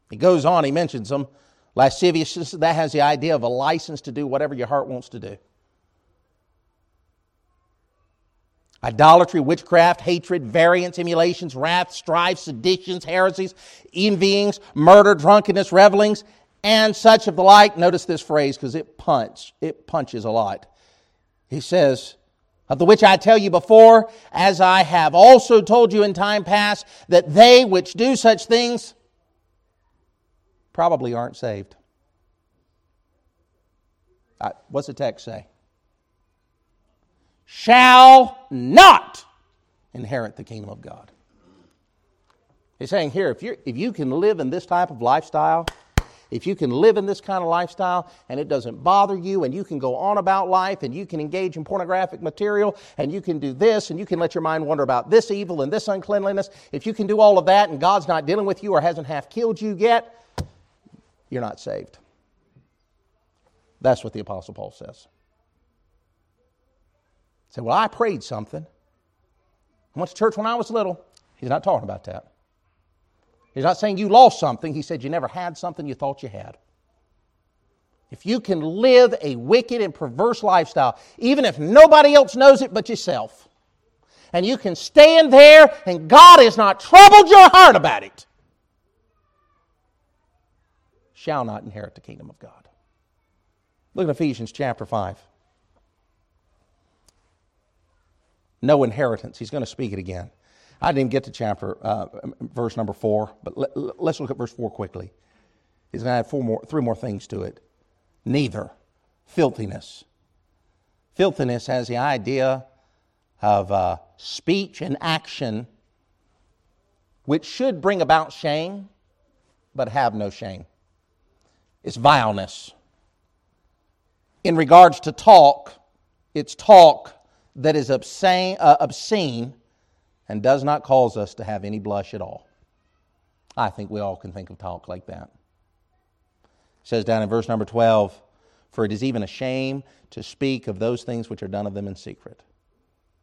He goes on, he mentions them. Lasciviousness, that has the idea of a license to do whatever your heart wants to do. idolatry, witchcraft, hatred, variance, emulations, wrath, strife, seditions, heresies, envyings, murder, drunkenness, revelings, and such of the like. Notice this phrase because it punch, it punches a lot. He says, of the which I tell you before, as I have also told you in time past, that they which do such things probably aren't saved. What's the text say? shall not inherit the kingdom of God. He's saying here, if, you if you can live in this type of lifestyle, if you can live in this kind of lifestyle and it doesn't bother you and you can go on about life and you can engage in pornographic material and you can do this and you can let your mind wander about this evil and this uncleanliness, if you can do all of that and God's not dealing with you or hasn't half killed you yet, you're not saved. That's what the Apostle Paul says. Say, well, I prayed something. I went to church when I was little. He's not talking about that. He's not saying you lost something. He said you never had something you thought you had. If you can live a wicked and perverse lifestyle, even if nobody else knows it but yourself, and you can stand there and God has not troubled your heart about it, shall not inherit the kingdom of God. Look at Ephesians chapter 5. no inheritance. He's going to speak it again. I didn't get to chapter, uh, verse number four, but let, us look at verse four quickly. He's going to add four more, three more things to it. Neither. Filthiness. Filthiness has the idea of uh, speech and action which should bring about shame, but have no shame. It's vileness. In regards to talk, it's talk that is obscene, uh, obscene and does not cause us to have any blush at all. I think we all can think of talk like that. It says down in verse number 12, for it is even a shame to speak of those things which are done of them in secret.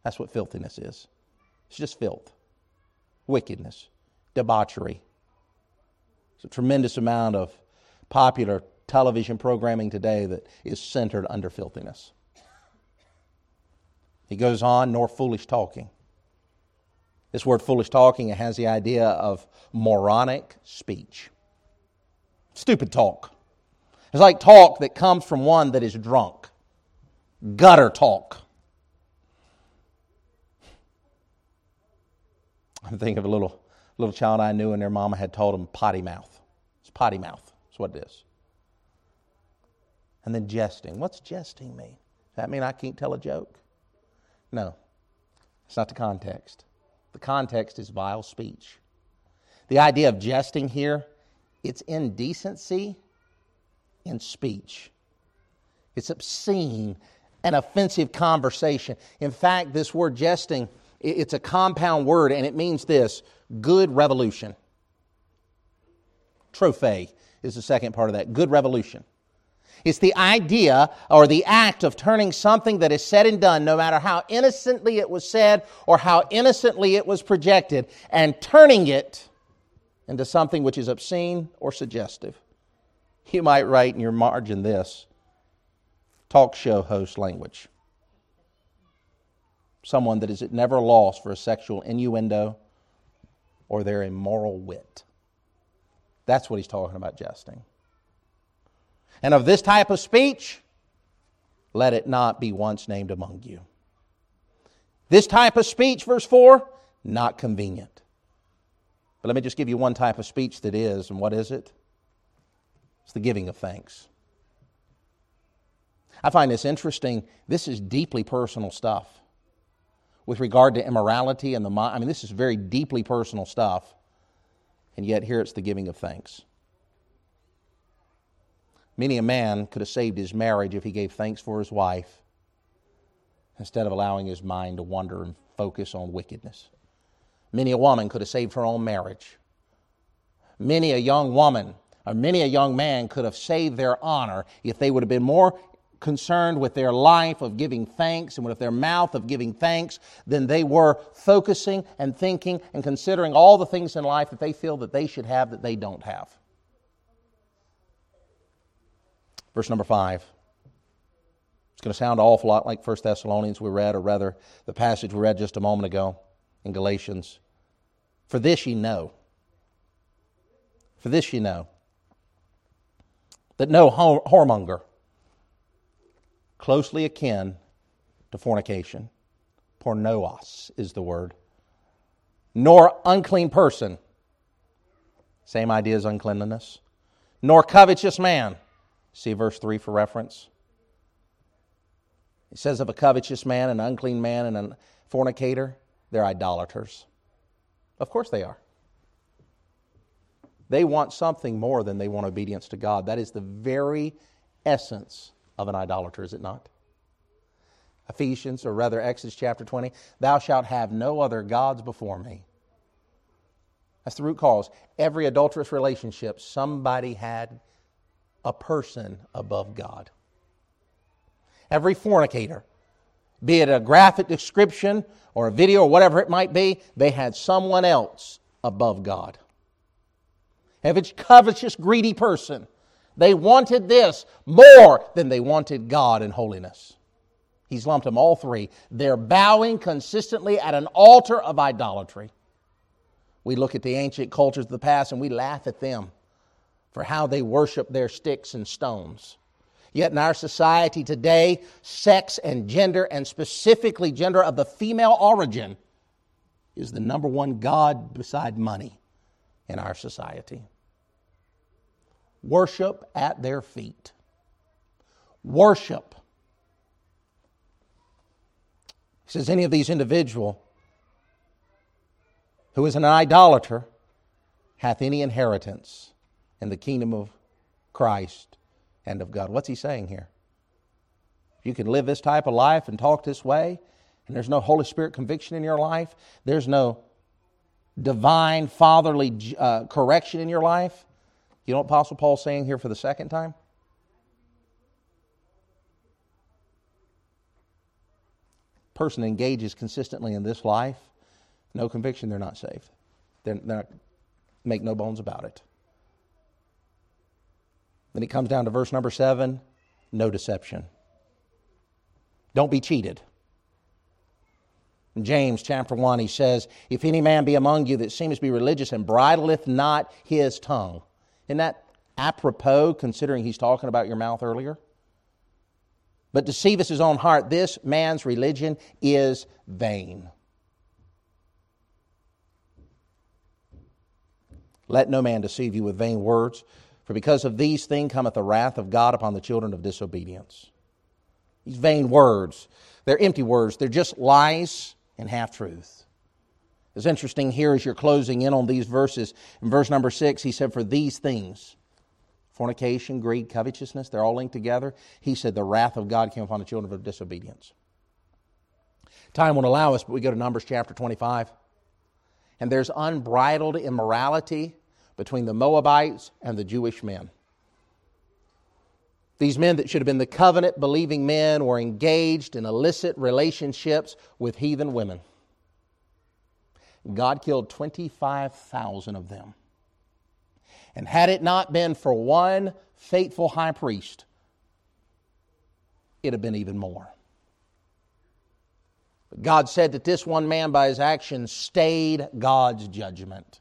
That's what filthiness is. It's just filth, wickedness, debauchery. It's a tremendous amount of popular television programming today that is centered under filthiness. He goes on, nor foolish talking. This word foolish talking it has the idea of moronic speech. Stupid talk. It's like talk that comes from one that is drunk. Gutter talk. I'm thinking of a little, little child I knew, and their mama had told them potty mouth. It's potty mouth. What it is. And then jesting. What's jesting mean? Does that mean I can't tell a joke? No. It's not the context. The context is vile speech. The idea of jesting here, it's indecency in speech. It's obscene and offensive conversation. In fact, this word jesting, it's a compound word and it means this good revolution. Trophe is the second part of that. Good revolution. It's the idea or the act of turning something that is said and done, no matter how innocently it was said or how innocently it was projected, and turning it into something which is obscene or suggestive. You might write in your margin this talk show host language. Someone that is at never lost for a sexual innuendo or their immoral wit. That's what he's talking about jesting. And of this type of speech, let it not be once named among you. This type of speech, verse 4, not convenient. But let me just give you one type of speech that is, and what is it? It's the giving of thanks. I find this interesting. This is deeply personal stuff. With regard to immorality and the mind, I mean, this is very deeply personal stuff. And yet, here it's the giving of thanks. Many a man could have saved his marriage if he gave thanks for his wife instead of allowing his mind to wander and focus on wickedness. Many a woman could have saved her own marriage. Many a young woman or many a young man could have saved their honor if they would have been more concerned with their life of giving thanks and with their mouth of giving thanks than they were focusing and thinking and considering all the things in life that they feel that they should have that they don't have. Verse number five. It's going to sound an awful lot like 1 Thessalonians we read, or rather the passage we read just a moment ago in Galatians. For this ye know. For this ye know. That no whoremonger, closely akin to fornication, porneos is the word, nor unclean person, same idea as uncleanliness, nor covetous man, See verse 3 for reference. It says of a covetous man, an unclean man, and a fornicator, they're idolaters. Of course they are. They want something more than they want obedience to God. That is the very essence of an idolater, is it not? Ephesians, or rather Exodus chapter 20, thou shalt have no other gods before me. That's the root cause. Every adulterous relationship, somebody had a person above God. Every fornicator, be it a graphic description or a video or whatever it might be, they had someone else above God. It's covetous, greedy person, they wanted this more than they wanted God and holiness. He's lumped them all three. They're bowing consistently at an altar of idolatry. We look at the ancient cultures of the past and we laugh at them for how they worship their sticks and stones. Yet in our society today, sex and gender, and specifically gender of the female origin, is the number one God beside money in our society. Worship at their feet. Worship. He says, any of these individual who is an idolater hath any inheritance in the kingdom of Christ and of God. What's he saying here? You can live this type of life and talk this way, and there's no Holy Spirit conviction in your life, there's no divine fatherly uh, correction in your life. You know what Apostle Paul's saying here for the second time? Person engages consistently in this life, no conviction, they're not saved. They're, they're not, make no bones about it. Then it comes down to verse number seven no deception. Don't be cheated. In James chapter 1, he says, If any man be among you that seems to be religious and bridleth not his tongue, isn't that apropos considering he's talking about your mouth earlier? But deceiveth his own heart, this man's religion is vain. Let no man deceive you with vain words, for because of these things cometh the wrath of God upon the children of disobedience. These vain words, they're empty words, they're just lies and half truth. It's interesting here as you're closing in on these verses. In verse number six, he said, For these things, fornication, greed, covetousness, they're all linked together. He said, The wrath of God came upon the children of disobedience. Time won't allow us, but we go to Numbers chapter 25. And there's unbridled immorality between the Moabites and the Jewish men. These men that should have been the covenant believing men were engaged in illicit relationships with heathen women. God killed 25,000 of them. And had it not been for one faithful high priest, it'd have been even more. But God said that this one man, by his actions, stayed God's judgment.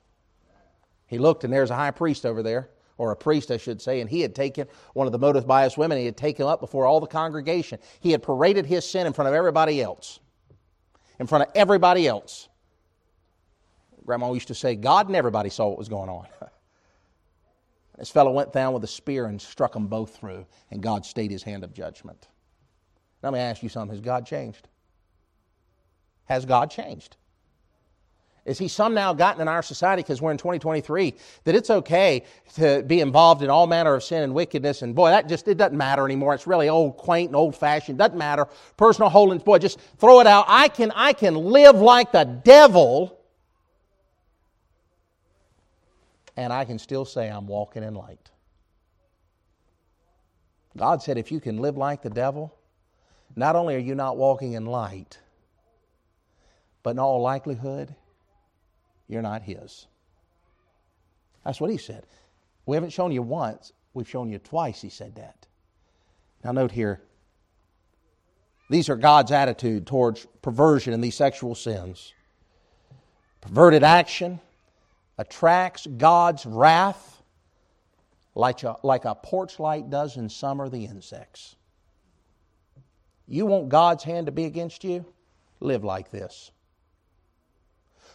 He looked, and there's a high priest over there, or a priest, I should say, and he had taken one of the Moabitess women, he had taken up before all the congregation. He had paraded his sin in front of everybody else. In front of everybody else. Grandma used to say, God and everybody saw what was going on. [laughs] this fellow went down with a spear and struck them both through, and God stayed his hand of judgment. Now, Let me ask you something Has God changed? Has God changed? Is he somehow gotten in our society, because we're in 2023, that it's okay to be involved in all manner of sin and wickedness, and boy, that just, it doesn't matter anymore. It's really old, quaint, and old fashioned. Doesn't matter. Personal holiness, boy, just throw it out. I can, I can live like the devil, and I can still say I'm walking in light. God said, if you can live like the devil, not only are you not walking in light, but in all likelihood, you're not His. That's what He said. We haven't shown you once, we've shown you twice, He said that. Now, note here these are God's attitude towards perversion and these sexual sins. Perverted action attracts God's wrath like a, like a porch light does in summer the insects. You want God's hand to be against you? Live like this.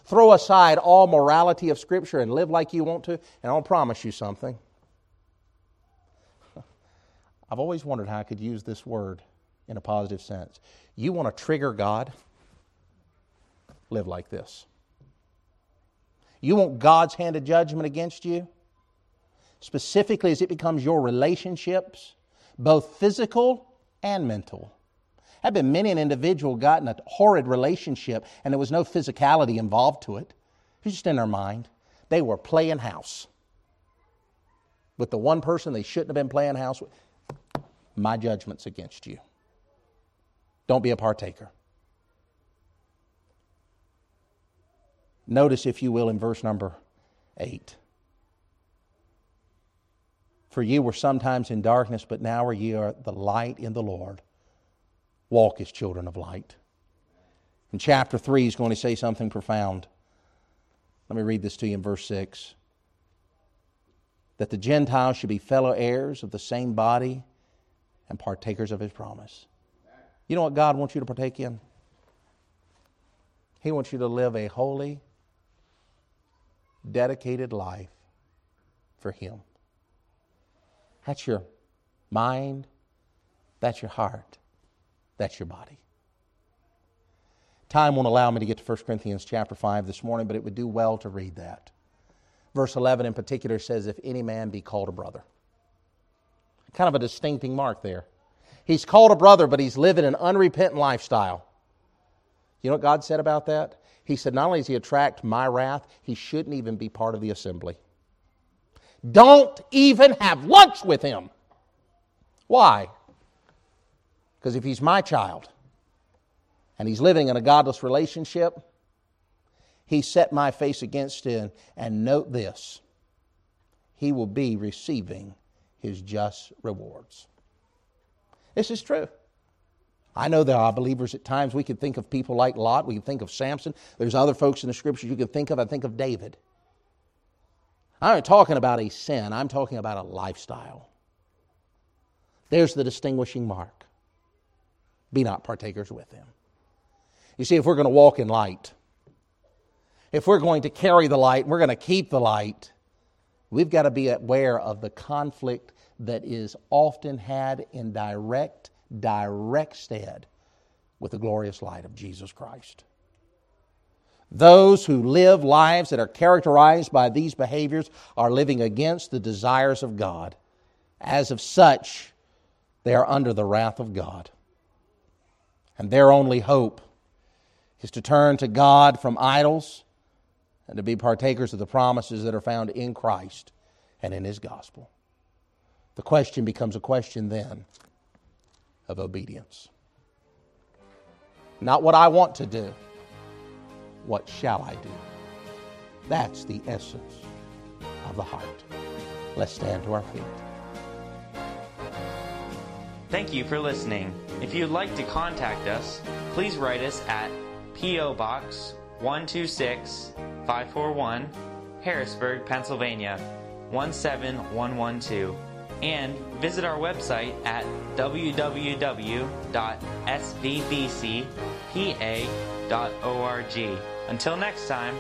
Throw aside all morality of Scripture and live like you want to, and I'll promise you something. [laughs] I've always wondered how I could use this word in a positive sense. You want to trigger God? Live like this. You want God's hand of judgment against you? Specifically, as it becomes your relationships, both physical and mental. I've been many an individual got in a horrid relationship and there was no physicality involved to it. It was just in their mind. They were playing house with the one person they shouldn't have been playing house with. My judgment's against you. Don't be a partaker. Notice, if you will, in verse number 8. For ye were sometimes in darkness, but now are ye are the light in the Lord walk as children of light. In chapter 3, he's going to say something profound. Let me read this to you in verse 6. That the Gentiles should be fellow heirs of the same body and partakers of his promise. You know what God wants you to partake in? He wants you to live a holy, dedicated life for Him. That's your mind, that's your heart. That's your body. Time won't allow me to get to 1 Corinthians chapter 5 this morning, but it would do well to read that. Verse 11 in particular says, If any man be called a brother. Kind of a distincting mark there. He's called a brother, but he's living an unrepentant lifestyle. You know what God said about that? He said, Not only does he attract my wrath, he shouldn't even be part of the assembly. Don't even have lunch with him. Why? Because if he's my child, and he's living in a godless relationship, he set my face against him. And note this he will be receiving his just rewards. This is true. I know there are believers at times. We can think of people like Lot. We can think of Samson. There's other folks in the scriptures you can think of. I think of David. I'm not talking about a sin, I'm talking about a lifestyle. There's the distinguishing mark. Be not partakers with him. You see, if we're going to walk in light, if we're going to carry the light, we're going to keep the light, we've got to be aware of the conflict that is often had in direct, direct stead with the glorious light of Jesus Christ. Those who live lives that are characterized by these behaviors are living against the desires of God. As of such, they are under the wrath of God. And their only hope is to turn to God from idols and to be partakers of the promises that are found in Christ and in His gospel. The question becomes a question then of obedience. Not what I want to do, what shall I do? That's the essence of the heart. Let's stand to our feet. Thank you for listening. If you'd like to contact us, please write us at P.O. Box 126 541, Harrisburg, Pennsylvania 17112, and visit our website at www.svbcpa.org. Until next time,